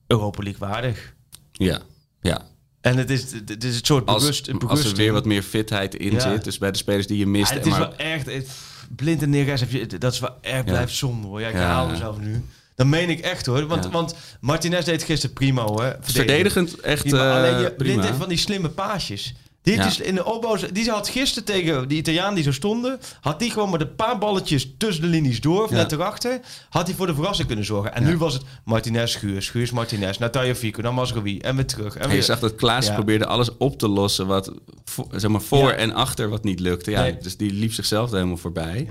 Europa League waardig. ja, ja. En het is, het is het soort Als, bewust, als er weer wat meer fitheid in Ja. zit, dus bij de spelers die je mist. Ja, het is maar, wel echt. Het, blind en je. Dat is wel echt blijft zonde hoor. Ja, ik herhaal mezelf nu. Dat meen ik echt hoor. Want, Ja. want Martinez deed gisteren prima hoor. verdedigend echt eh, Alleen je prima. Van die slimme paasjes. Ja. in de opbouw, die had gisteren tegen die Italiaan die zo stonden, had die gewoon met een paar balletjes tussen de linies door, of Ja. net erachter, had hij voor de verrassing kunnen zorgen. En Ja. nu was het Martinez, Schuurs, Schuurs, Martinez, Natalia Fico, dan Masrowi en weer terug. En En je zag dat Klaas probeerde alles op te lossen wat voor, zeg maar voor en achter wat niet lukte. Ja, Nee. Dus die liep zichzelf helemaal voorbij.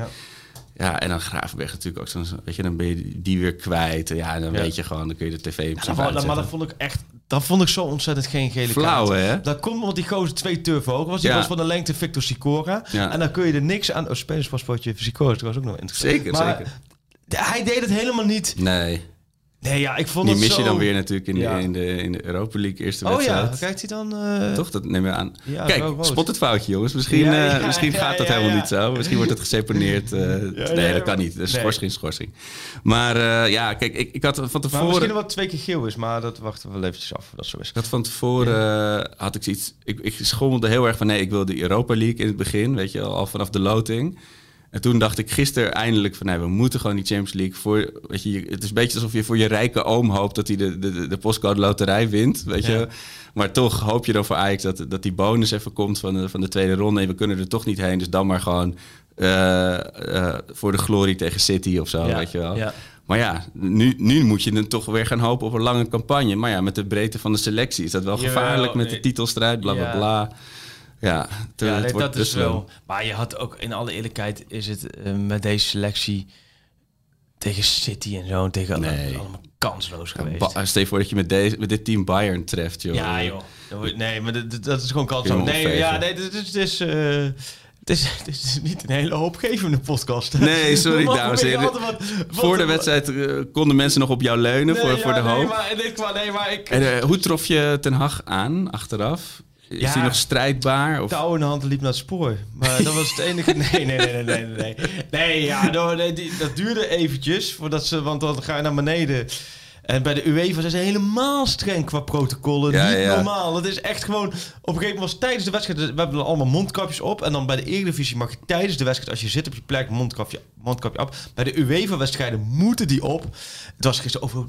Ja. En dan Gravenberg natuurlijk ook zo'n, weet je, dan ben je die weer kwijt. Ja, en dan Ja. weet je gewoon, dan kun je de tv op Ja, maar, dat vond ik echt, dat vond ik zo ontzettend geen gele Flauw, kaart. hè? Dat komt omdat die gozer twee turven hoog was. Die Ja. was van de lengte Victor Sicora. Ja. En dan kun je er niks aan... Oh, spelerspaspoortje Sicora, dat was ook nog interessant. Zeker, Maar zeker. Hij deed het helemaal niet. Nee, Nee, ja, ik vond die het mis zo... je dan weer natuurlijk in, Ja. de, in, de, in de Europa League eerste Oh ja, wedstrijd. kijkt hij dan... eh, Toch? Dat neem je aan. Ja, Kijk, spot het foutje, jongens. Misschien, Ja, eh, misschien gaat dat helemaal niet zo. Misschien wordt het geseponeerd. eh, nee, dat kan niet. Dat is nee. schorsing, schorsing. Maar ja, kijk, ik, ik had van Maar tevoren... misschien het twee keer geel is, maar dat wachten we wel eventjes af. Dat zo is. Ik had van tevoren had ik zoiets. Ik, ik schommelde heel erg van nee, ik wil de Europa League in het begin, weet je, al vanaf de loting. En toen dacht ik gisteren eindelijk van nee, we moeten gewoon die Champions League voor. Weet je, het is een beetje alsof je voor je rijke oom hoopt dat hij de, de, de, de postcode loterij wint, weet je. Maar toch hoop je dan voor Ajax dat, dat die bonus even komt van de, van de tweede ronde. En we kunnen er toch niet heen, dus dan maar gewoon eh, eh, voor de glorie tegen City of zo, Ja, weet je wel. ja. Maar ja, nu, nu moet je dan toch weer gaan hopen op een lange campagne. Maar ja, met de breedte van de selectie is dat wel Jawel, gevaarlijk met de titelstrijd, bla bla bla. Ja, Ja, nee, dat is wel. Maar je had ook, in alle eerlijkheid, is het eh, met deze selectie tegen City en zo, en tegen Nee. allemaal kansloos geweest. Ba- Stel je voor dat je met, deze, met dit team Bayern treft, joh. ja, joh. Nee, maar dat, is gewoon kansloos. Nee, ja, nee, dit is, het is, eh, het is, het is niet een hele hoopgevende podcast. Nee, sorry, dames en heren. wat- Voor de wedstrijd eh, konden mensen nog op jou leunen Nee, voor, ja, voor de nee, hoop. Maar, nee, maar ik... En eh, hoe trof je Ten Hag aan achteraf? Is Ja. hij nog strijdbaar? Of? touw in de hand liep naar het spoor. Maar dat was het enige. Nee, nee, nee, nee, nee, nee. Nee, ja, die- dat duurde eventjes. Voordat ze, want dan ga je naar beneden. En bij de UEFA zijn ze helemaal streng qua protocollen. Ja, Niet ja. normaal. Het is echt gewoon... Op een gegeven moment was tijdens de wedstrijd... We hebben allemaal mondkapjes op. En dan bij de Eredivisie mag je tijdens de wedstrijd... Als je zit op je plek, mondkapje, mondkapje op. Bij de UEFA-wedstrijden moeten die op. Het was gisteren over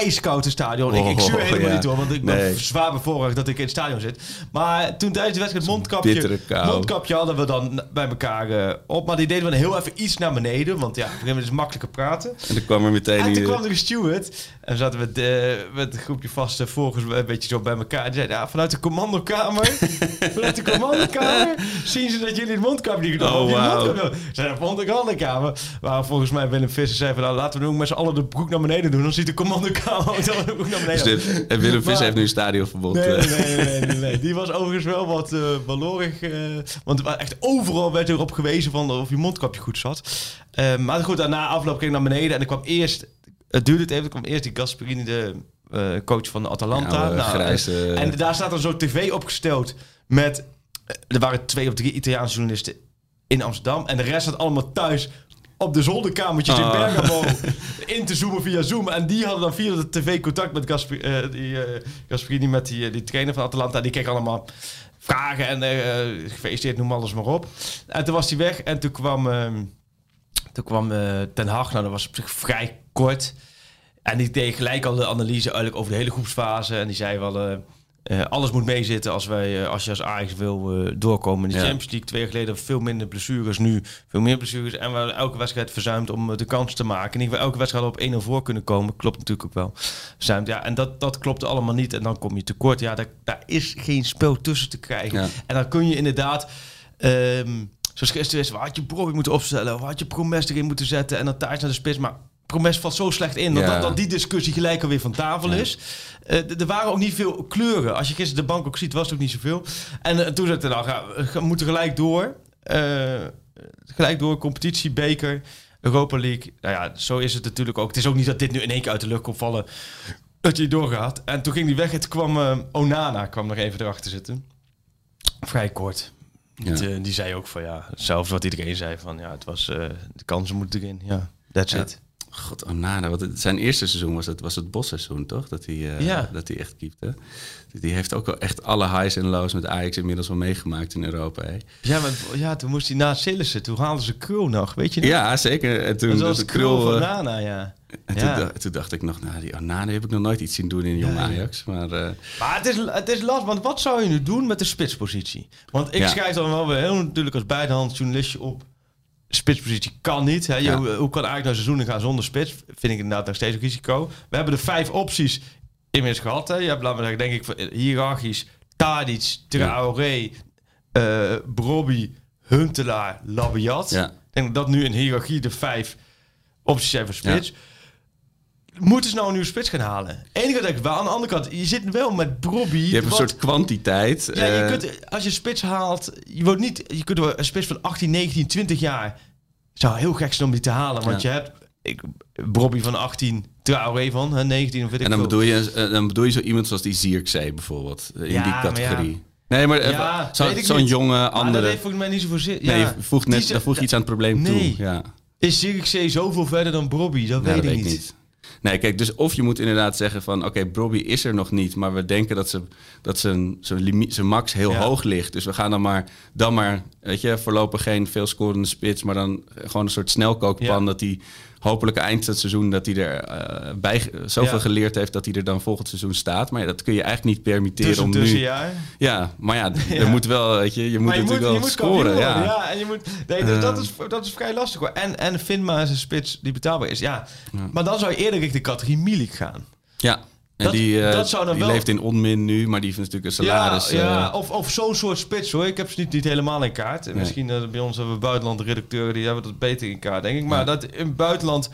ijskoud het stadion. ik, ik zuur Oh, helemaal ja. niet hoor, want ik ben Nee. zwaar bevoorrecht dat ik in het stadion zit. Maar toen tijdens de wedstrijd mondkapje, mondkapje hadden we dan bij elkaar eh, op. Maar die deden we heel even iets naar beneden, want ja, op een gegeven moment is het makkelijker praten. En dan kwam er meteen En toen kwam er een steward. En zaten we eh, met een groepje vaste volgers een beetje zo bij elkaar. En die zei, ja, vanuit de commandokamer, vanuit de commandokamer, zien ze dat jullie het mondkapje niet gedaan Oh, mondkapje- Ze zei, de commandokamer. Waar volgens mij Willem Visser zei van, nou, laten we nu met z'n allen de broek naar beneden doen. Dan ziet de commandokamer ook de broek naar Dus beneden dit- en Willem Vis Maar- heeft nu een stadionverbod. Nee, eh. nee, nee, nee, nee. Die was overigens wel wat eh balorig. eh, want wa- echt overal werd erop gewezen van of je mondkapje goed zat. Maar goed, daarna afloop ging ik naar beneden en ik kwam eerst... Het duurde het even, er kwam eerst die Gasperini, de eh, coach van de Atalanta. Ja, Nou, grijze- en, en daar staat dan zo'n tv opgesteld met... eh, Er waren twee of drie Italiaanse journalisten in Amsterdam. En de rest zat allemaal thuis op de zolderkamertjes in Ah. Bergamo in te zoomen via Zoom. En die hadden dan via de tv contact met Gasper, eh, die, eh, Gasperini, met die, eh, die trainer van Atalanta. Die kreeg allemaal vragen en eh gefeliciteerd, noem alles maar op. En toen was hij weg en toen kwam, ehm, toen kwam eh, Ten Hag. Nou, dat was op zich vrij kort. En die deed gelijk al de analyse eigenlijk over de hele groepsfase. En die zei wel, eh, eh, alles moet meezitten als, wij, eh, als je als Ajax wil doorkomen in de Ja. Champions League. Twee jaar geleden veel minder blessures, nu veel meer blessures. En we hebben elke wedstrijd verzuimd om de kans te maken. In ieder geval elke wedstrijd op 1-0 voor kunnen komen. Klopt natuurlijk ook wel. Verzuimd, ja, en dat, dat klopte allemaal niet. En dan kom je tekort. Ja, daar, daar is geen spel tussen te krijgen. Ja. En dan kun je inderdaad... ehm, zoals gisteren is, had je Broby moeten opstellen. Had je Promes erin moeten zetten. En dan thuis naar de spits. Maar Promes valt zo slecht in. Dat, Ja. dat, dat die discussie gelijk alweer van tafel is. Eh, er waren ook niet veel kleuren. Als je gisteren de bank ook ziet, was het ook niet zoveel. En eh, toen zei hij, nou, ga- we moeten gelijk door. Eh, gelijk door, competitie, beker, Europa League. Nou ja, zo is het natuurlijk ook. Het is ook niet dat dit nu in één keer uit de lucht komt vallen. Dat je doorgaat. En toen ging hij weg. Toen kwam Onana kwam nog even erachter zitten. Vrij kort. Ja. Het, die zei ook van ja, zelfs wat iedereen zei van ja, het was de kansen moeten erin. Ja, that's it. God, Onana. Want het, zijn eerste seizoen was het, was het bosseizoen, toch? Dat hij, eh, Ja. dat hij echt keepte. Die heeft ook wel echt alle highs en lows met Ajax inmiddels wel meegemaakt in Europa. Hè? Ja, maar ja, toen moest hij na Sillissen. Toen haalden ze Krul nog, weet je nog? Ja, zeker. En toen dat dat was de Krul krul. van eh, Nana, ja. en Ja. toen, dacht, toen dacht ik nog, nou, die Onana heb ik nog nooit iets zien doen in jong Ja, ja. Ajax. Maar eh, Maar het is, het is lastig, want wat zou je nu doen met de spitspositie? Want ik schrijf dan wel weer heel natuurlijk als bijdehands journalistje op. Spitspositie kan niet. Hè? Je- Ja. hoe, hoe kan eigenlijk naar seizoenen gaan zonder spits? Vind ik inderdaad nog steeds een risico. We hebben de vijf opties inmiddels gehad. Hè? Je hebt, laten we zeggen, denk ik, hiërarchisch... Tadic, Traoré, eh Brobby, Huntelaar, Labiat. ja. Ik denk dat nu in hiërarchie de vijf opties zijn voor spits. Moeten ze nou een nieuwe spits gaan halen? Enige dat ik wel aan de andere kant, je zit wel met Brobby. Je hebt een wat- soort kwantiteit. ja, je eh, kunt, als je spits haalt, je wordt niet, je kunt een spits van 18, 19, 20 jaar. Zou heel gek zijn om die te halen, want Ja. je hebt ik, Brobby van 18, Traoré van hè, 19 of weet ik en dan bedoel, je, eh, dan bedoel je zo iemand zoals die Zierkzee bijvoorbeeld. eh, In Ja, die maar categorie. Nee, maar Ja, zo- zo'n jonge Maar andere... dat heeft volgens mij niet zoveel zin. nee, ja. je voegt Die net, ze- dan voeg je iets aan het probleem Nee. toe. Ja. Is Zirkzee zoveel verder dan Brobby? Dat Nee, weet dat ik weet ik niet. niet. Nee, kijk, dus of je moet inderdaad zeggen van... oké, Brobby is er nog niet, maar we denken dat, ze, dat zijn, zijn, limiet, zijn max heel Ja. hoog ligt. Dus we gaan dan maar, dan maar, weet je, voorlopig geen veel scorende spits... maar dan gewoon een soort snelkookpan Ja. dat hij hopelijk eind het seizoen... dat hij er eh, bij zoveel Ja. geleerd heeft dat hij er dan volgend seizoen staat. Maar ja, dat kun je eigenlijk niet permitteren Tussen om nu... tussenjaar. Ja, maar ja, Ja. er moet wel, weet je, je moet je natuurlijk wel scoren. Ja. ja. en je moet, nee, dat, is, dat is vrij lastig hoor. En, en Finma is een spits die betaalbaar is. Ja. Maar dan zou je eerder richting de categorie Milik gaan. ja. En Dat- die, dat zou dan die wel- leeft in onmin nu, maar die heeft natuurlijk een salaris. Ja, ja. eh, of, of zo'n soort spits hoor. Ik heb ze niet, niet helemaal in kaart. En Misschien eh, bij ons hebben we buitenland redacteuren die hebben dat beter in kaart, denk ik. Maar Ja. dat in buitenland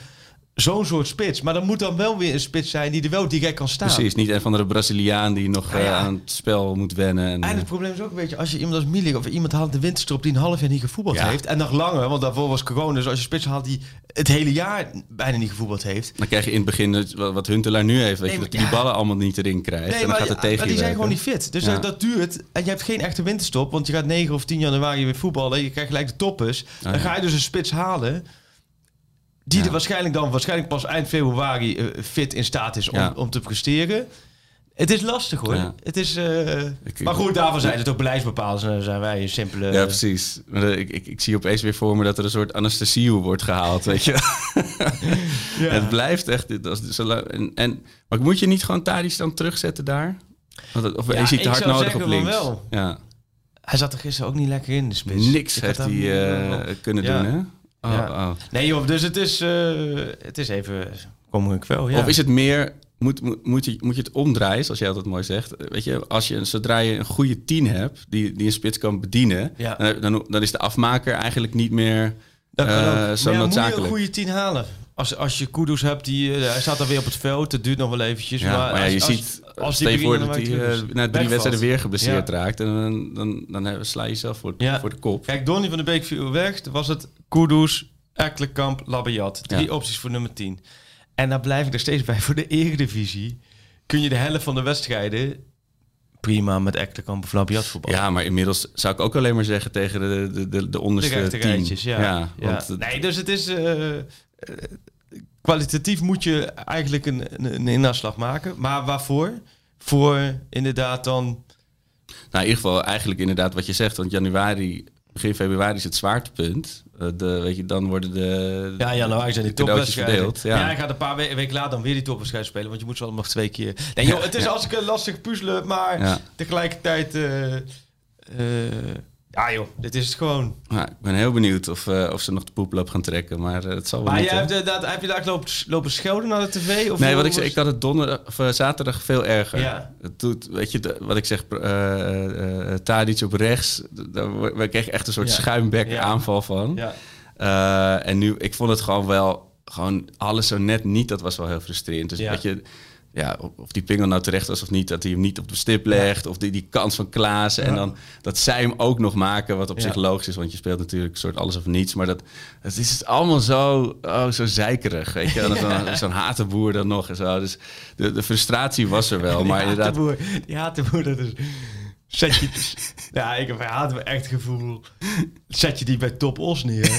zo'n soort spits. Maar dan moet dan wel weer een spits zijn die er wel direct kan staan. Precies, niet een van de Braziliaan die nog Nou ja. eh, aan het spel moet wennen. En, En het probleem is ook een beetje, als je iemand als Milik of iemand haalt de winterstop die een half jaar niet gevoetbald Ja. heeft. En nog langer, want daarvoor was corona. Dus als je spits haalt die het hele jaar bijna niet gevoetbald heeft. dan krijg je in het begin wat Huntelaar nu heeft, weet Nee, je, dat die ballen allemaal niet erin krijgt. en dan gaat het tegen maar je die zijn gewoon niet fit. Dus dat, dat duurt. En je hebt geen echte winterstop. Want je gaat 9 of 10 januari weer voetballen. Je krijgt gelijk de toppers. dan ja. ga je dus een spits halen. Die er waarschijnlijk dan waarschijnlijk pas eind februari eh, fit in staat is om, om te presteren. Het is lastig hoor. Ja. Het is, eh, Ik- maar goed, daarvan zijn het ook beleidsbepalers. Zijn wij een simpele... Ja, precies. Eh, Ik, ik, ik zie opeens weer voor me dat er een soort anesthesie wordt gehaald, weet je. Ja. Het blijft echt... dit- Als, zolang- en, en, maar moet je niet gewoon Tadic dan terugzetten daar? Want Of Ja, hij ik te hard nodig op links? wel. Ja. Hij zat er gisteren ook niet lekker in, de spits. Niks Ik heeft hij kunnen doen, hè? Oh, Ja. oh. Nee joh, dus het is, eh, het is even... Kom ik wel, ja. Of is het meer... Moet, moet, moet, je, moet je het omdraaien, zoals jij altijd mooi zegt. Weet je, als je, zodra je een goede tien hebt, die, die een spits kan bedienen... Ja. Dan, dan, dan is de afmaker eigenlijk niet meer Dat eh, zo ja, moet je noodzakelijk. een goede tien halen? Als, als je Kudus hebt, die, eh, hij staat dan weer op het veld. Het duurt nog wel eventjes. Ja, maar, ja, als- je als- ziet, als die voor dat dan hij eh, Kudus na drie wedstrijden weer geblesseerd Ja. raakt. En dan, dan, dan sla je jezelf voor, Ja. voor de kop. Kijk, Donny van de Beek viel weg. Toen was het Kudus, Ekkelenkamp, Labiat. Drie opties voor nummer 10. En daar blijf ik er steeds bij. Voor de Eredivisie kun je de helft van de wedstrijden prima met Ekkelenkamp of Labiat voetballen. Ja, maar inmiddels zou ik ook alleen maar zeggen tegen de, de, de, de de onderste rijtjes, ja. ja, Ja. want nee, dus het is... eh, kwalitatief moet je eigenlijk een, een, een innaslag maken. Maar waarvoor? Voor inderdaad dan... nou, in ieder geval eigenlijk inderdaad wat je zegt. Want januari, begin februari is het zwaartepunt. Eh, de, weet je, dan worden de, Ja, januari zijn die topwedstrijden. verdeeld. Ja. Ja. hij gaat een paar we- weken later dan weer die topwedstrijd spelen. Want je moet ze allemaal nog twee keer... Nee joh, het is als ik lastig puzzelen. Maar Ja. tegelijkertijd... eh, eh, ja joh, dit is het gewoon. Ik ben heel benieuwd of, eh, of ze nog de poeploop gaan trekken. Maar eh, het zal wel Maar niet, jij hebt, inderdaad- heb je daar lopen, lopen schelden naar de tv? Of Nee, wat ik zeg, ik had het donderdag of eh, zaterdag veel erger. Ja. Het doet, weet je, de- wat ik zeg, eh eh, eh, Tadic op rechts, daar kregen echt een soort Ja. schuimbek aanval van. Ja. Eh, en nu, ik vond het gewoon wel, gewoon alles zo net niet. Dat was wel heel frustrerend. Dus weet je, ja, of die pingel nou terecht was of niet, dat hij hem niet op de stip legt, of die, die kans van Klaassen. En dan dat zij hem ook nog maken, wat op Ja. zich logisch is, want je speelt natuurlijk een soort alles of niets. Maar dat, het is allemaal zo, oh, zo zeikerig, weet je. Zo'n zo'n hatenboer dan nog en zo. Dus de, de frustratie was er wel, maar die inderdaad... die hatenboer, dat is... Zet je... ja, ik heb haat me echt gevoel. Zet je die bij Top Os neer.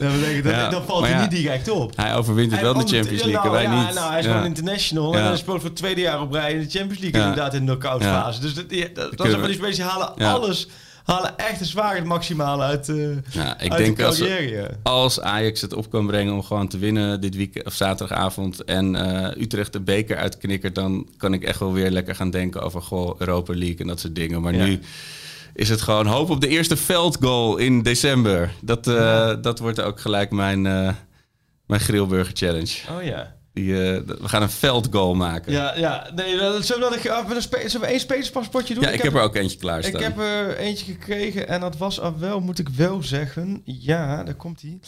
dan, ik, Ja, dan valt hij ja. niet direct op. Hij overwint het Hij wel in de Champions League, nou, wij ja, niet. Nou, hij is gewoon international en hij speelt voor het tweede jaar op rij in de Champions League inderdaad in de knock-out fase. Dus dat, dat, dat kunnen zijn van die alles, halen echt een zwaar het maximale uit, eh Ja, ik uit denk de als, carrière. ja. als Ajax het op kan brengen om gewoon te winnen dit weekend of zaterdagavond en eh, Utrecht de beker uitknikkert, dan kan ik echt wel weer lekker gaan denken over goh, Europa League en dat soort dingen. Maar Ja. nu is het gewoon hoop op de eerste veldgoal in december. Dat, eh, dat wordt ook gelijk mijn, mijn Grillburger Challenge. Oh ja. Die, eh, we gaan een veldgoal maken. Ja, Ja, ja. Nee, dat- zullen we, dat, zullen we één spelerspaspoortje doen? ik, heb er ook eentje klaarstaan. Ik heb er eentje gekregen en dat was al wel, moet ik wel zeggen. Ja, daar komt hij.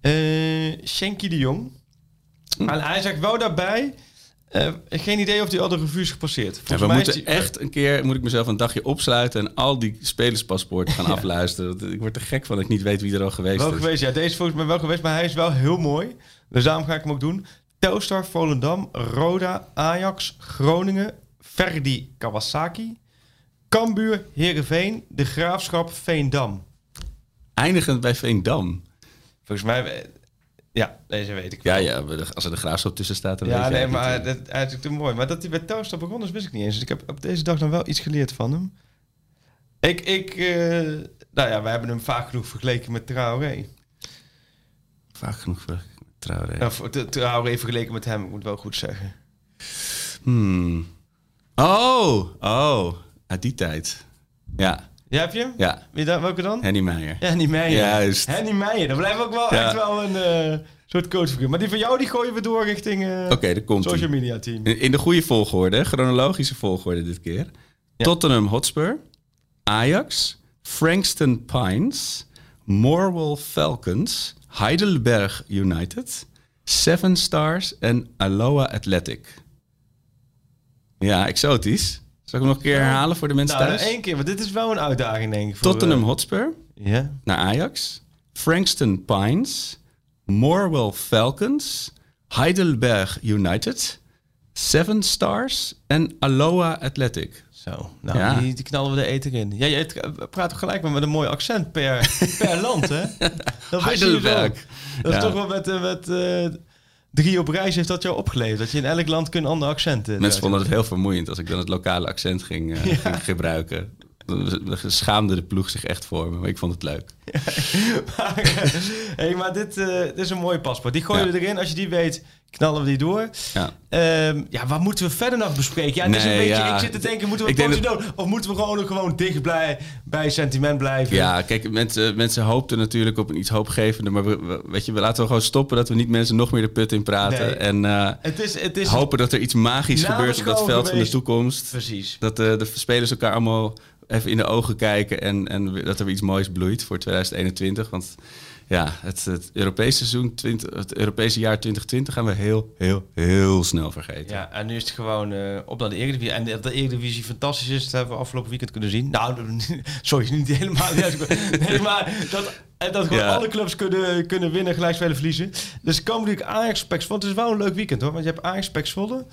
Eh Shenky de Jong. Hm. En hij zegt wel daarbij. eh, geen idee of die al de revue is gepasseerd. Ja, we mij moeten die, echt een keer, moet ik mezelf een dagje opsluiten en al die spelerspaspoorten gaan afluisteren. Ik word er gek van dat ik niet weet wie er al geweest wel is. geweest. Ja, deze is volgens mij wel geweest, maar hij is wel heel mooi. Dus daarom ga ik hem ook doen. Telstar, Volendam, Roda, Ajax, Groningen, Verdi, Kawasaki, Cambuur, Heerenveen, De Graafschap, Veendam. Eindigend bij Veendam. Volgens mij, eh, ja, deze weet ik Ja, wel. ja, we- als er de graafschap tussen staat, dan Ja, nee, maar dat, hij is natuurlijk te mooi. Maar dat hij bij Telstar begonnen is, wist ik niet eens. Dus ik heb op deze dag dan wel iets geleerd van hem. Ik, ik, eh, nou ja, wij hebben hem vaak genoeg vergeleken met Traoré. eh, Vaak genoeg voor Traoré. Of de- Traoré vergeleken met hem, ik moet wel goed zeggen. Hmm. Oh, oh, uit die tijd. Ja, Ja, heb je ja. Wie dan, welke dan? Henny Meijer. Henny Meijer. Juist. Henny Meijer, dat blijft ook wel Ja. echt wel een eh, soort coachfiguur. Maar die van jou, die gooien we door richting eh Oké, daar komt social media team. In, in de goede volgorde, chronologische volgorde dit keer. Tottenham Hotspur, Ajax, Frankston Pines, Morwell Falcons, Heidelberg United, Seven Stars en Aloha Athletic. Ja, exotisch. Zal ik hem nog een keer herhalen voor de mensen Nou, thuis? één keer, want dit is wel een uitdaging, denk ik. voor, Tottenham eh, Hotspur Ja. naar Ajax, Frankston Pines, Morwell Falcons, Heidelberg United, Seven Stars en Aloha Athletic. Zo, nou, Ja. die, die knallen we de eten in. Ja, t- praat ook gelijk maar met een mooi accent per, per land, hè? Dat je dus Heidelberg. ook. Dat is Ja. toch wel met, eh, met eh, drie op reis heeft dat jou opgeleverd? Dat je in elk land een ander accent... eh, Mensen vonden het heel vermoeiend als ik dan het lokale accent ging, ging gebruiken. Schaamde de ploeg zich echt voor me, maar ik vond het leuk. maar, eh, hey, maar dit, eh, dit is een mooi paspoort. Die gooien we erin. Als je die weet, knallen we die door. Ja. Ehm, ja, wat moeten we verder nog bespreken? Ja, het is een beetje, ik zit te denken, moeten we pauze doen? Of moeten we gewoon, gewoon dicht bij, bij sentiment blijven? Ja, kijk, mensen, mensen hoopten natuurlijk op een iets hoopgevender. Maar we, we- weet je, we laten we gewoon stoppen dat we niet mensen nog meer de put in praten. Nee. En eh, Het is, het is hopen dat er iets magisch gebeurt op dat veld van de toekomst. Precies. Dat de spelers elkaar allemaal even in de ogen kijken. En, en dat er iets moois bloeit voor 2021. Want ja, het, het Europese seizoen, 20, het Europese jaar 2020 gaan we heel, heel, heel snel vergeten. Ja, en nu is het gewoon eh, op naar de Eredivisie. En dat de Eredivisie fantastisch is, dat hebben we afgelopen weekend kunnen zien. Nou, sorry, niet helemaal. nee, maar dat, en dat gewoon Ja. alle clubs kunnen, kunnen winnen, gelijk spelen, verliezen. Dus komen natuurlijk Ajax, Pax Want het is wel een leuk weekend hoor. Want je hebt Ajax, Pax Volle.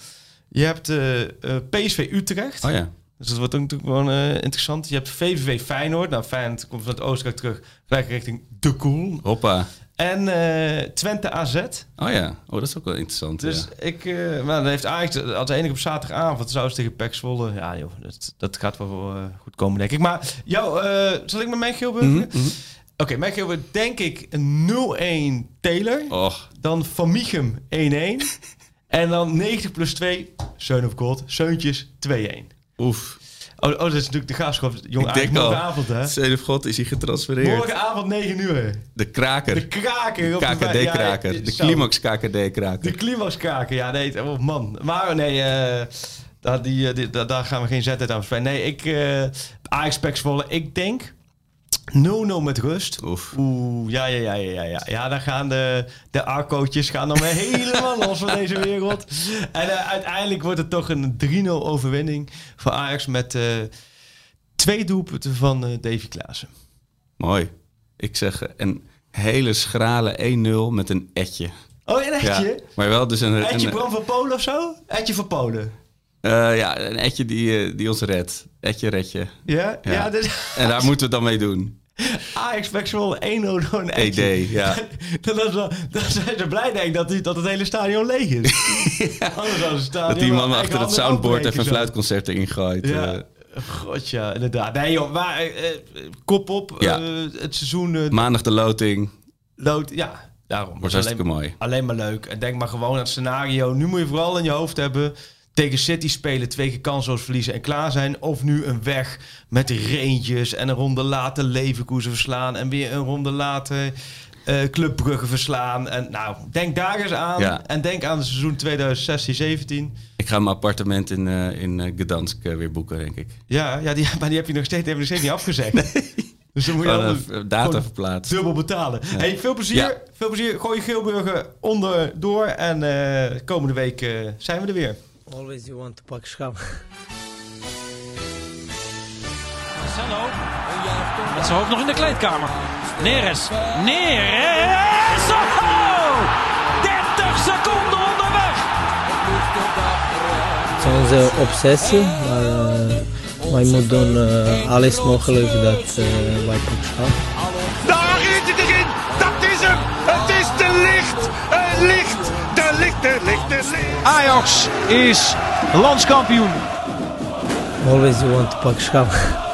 Je hebt eh, eh, PSV Utrecht. Oh ja. Dus dat wordt ook natuurlijk gewoon eh, interessant. Je hebt VVV Feyenoord. Nou, Feyenoord komt van het Oostenrijk terug. Gelijk richting De Koel. Hoppa. En eh, Twente AZ. Oh ja. Oh, dat is ook wel interessant. Dus ja. ik, eh, maar dan heeft Ajax als enige op zaterdagavond zou ze tegen PEC Zwolle. Ja joh, dat, dat gaat wel goed komen denk ik. Maar jou, zal ik met mijn? Mhm, mhm. Oké, mijn Gilbert denk ik een 0-1 Taylor. Och, Dan Van Michum 1-1. en dan 90 plus 2, Seun of God, Seuntjes 2-1. Oef. Oh, oh, dat is natuurlijk de graafschap. Jong Ik denk al. morgenavond hè. Zeden of God is hij getransfereerd. Morgenavond 9 uur. De kraker. De kraker. KKD-kraker. ja, de zo. climax KKD-kraker. De climaxkaken, ja, nee, oh man. Maar nee, eh, daar, die, eh, die- daar, gaan we geen zet aan. Nee, ik, eh Ajax Pax Volle, ik denk 0-0 met rust. Oef. Oeh, ja, ja, ja, ja, ja, ja. Ja, dan gaan de, de Arcootjes gaan dan weer helemaal los van deze wereld. En eh, uiteindelijk wordt het toch een 3-0 overwinning voor Ajax met eh, twee doelpunten van eh, Davy Klaassen. Mooi. Ik zeg een hele schrale 1-0 met een etje. Oh, een Ja, etje? maar wel dus een... Etje Bram van Polen of zo? Etje van Polen. Eh, ja, een etje die, eh, die ons redt. Etje redje. Ja? Ja, Ja. dus... En daar moeten we het dan mee doen. Ajax Pax Volle 1-0 door een ED, etje. ja. dan, dan zijn ze blij denk ik dat, die, dat het hele stadion leeg is. Anders was het stadion Dat die man achter het soundboard even een fluitconcert erin gooit. Ja. eh. God ja, inderdaad. Nee joh, maar kop op. Ja. het seizoen maandag de loting. lood. Ja, daarom. Wordt hartstikke alleen, mooi. Alleen maar leuk. En denk maar gewoon aan het scenario. Nu moet je vooral in je hoofd hebben. Tegen City spelen, twee keer kansloos verliezen en klaar zijn. Of nu een weg met Rangers en een ronde later Leverkusen verslaan. En weer een ronde later eh Club Brugge verslaan. En nou, denk daar eens aan. Ja. En denk aan het seizoen 2016-17. Ik ga mijn appartement in, eh, in eh, Gdansk weer boeken, denk ik. Ja, ja die, maar die heb je nog steeds, hebben we nog steeds niet afgezegd. Dus dan moet je altijd een data gewoon verplaatst. dubbel betalen. Hey, veel plezier. Ja. Veel plezier. Gooi je Geelburger onder door. En komende week zijn we er weer. Always you want to pak schap. Marcelo. Met zijn hoofd nog in de kleedkamer. Neres. Neres. Oh! 30 seconden onderweg. Het is onze obsessie, maar eh, wij moeten doen eh, alles mogelijk dat eh, wij pak schap. Daar is het erin. Dat is hem. Het is de licht. Het licht. Ajax is landskampioen. Always you want to pak.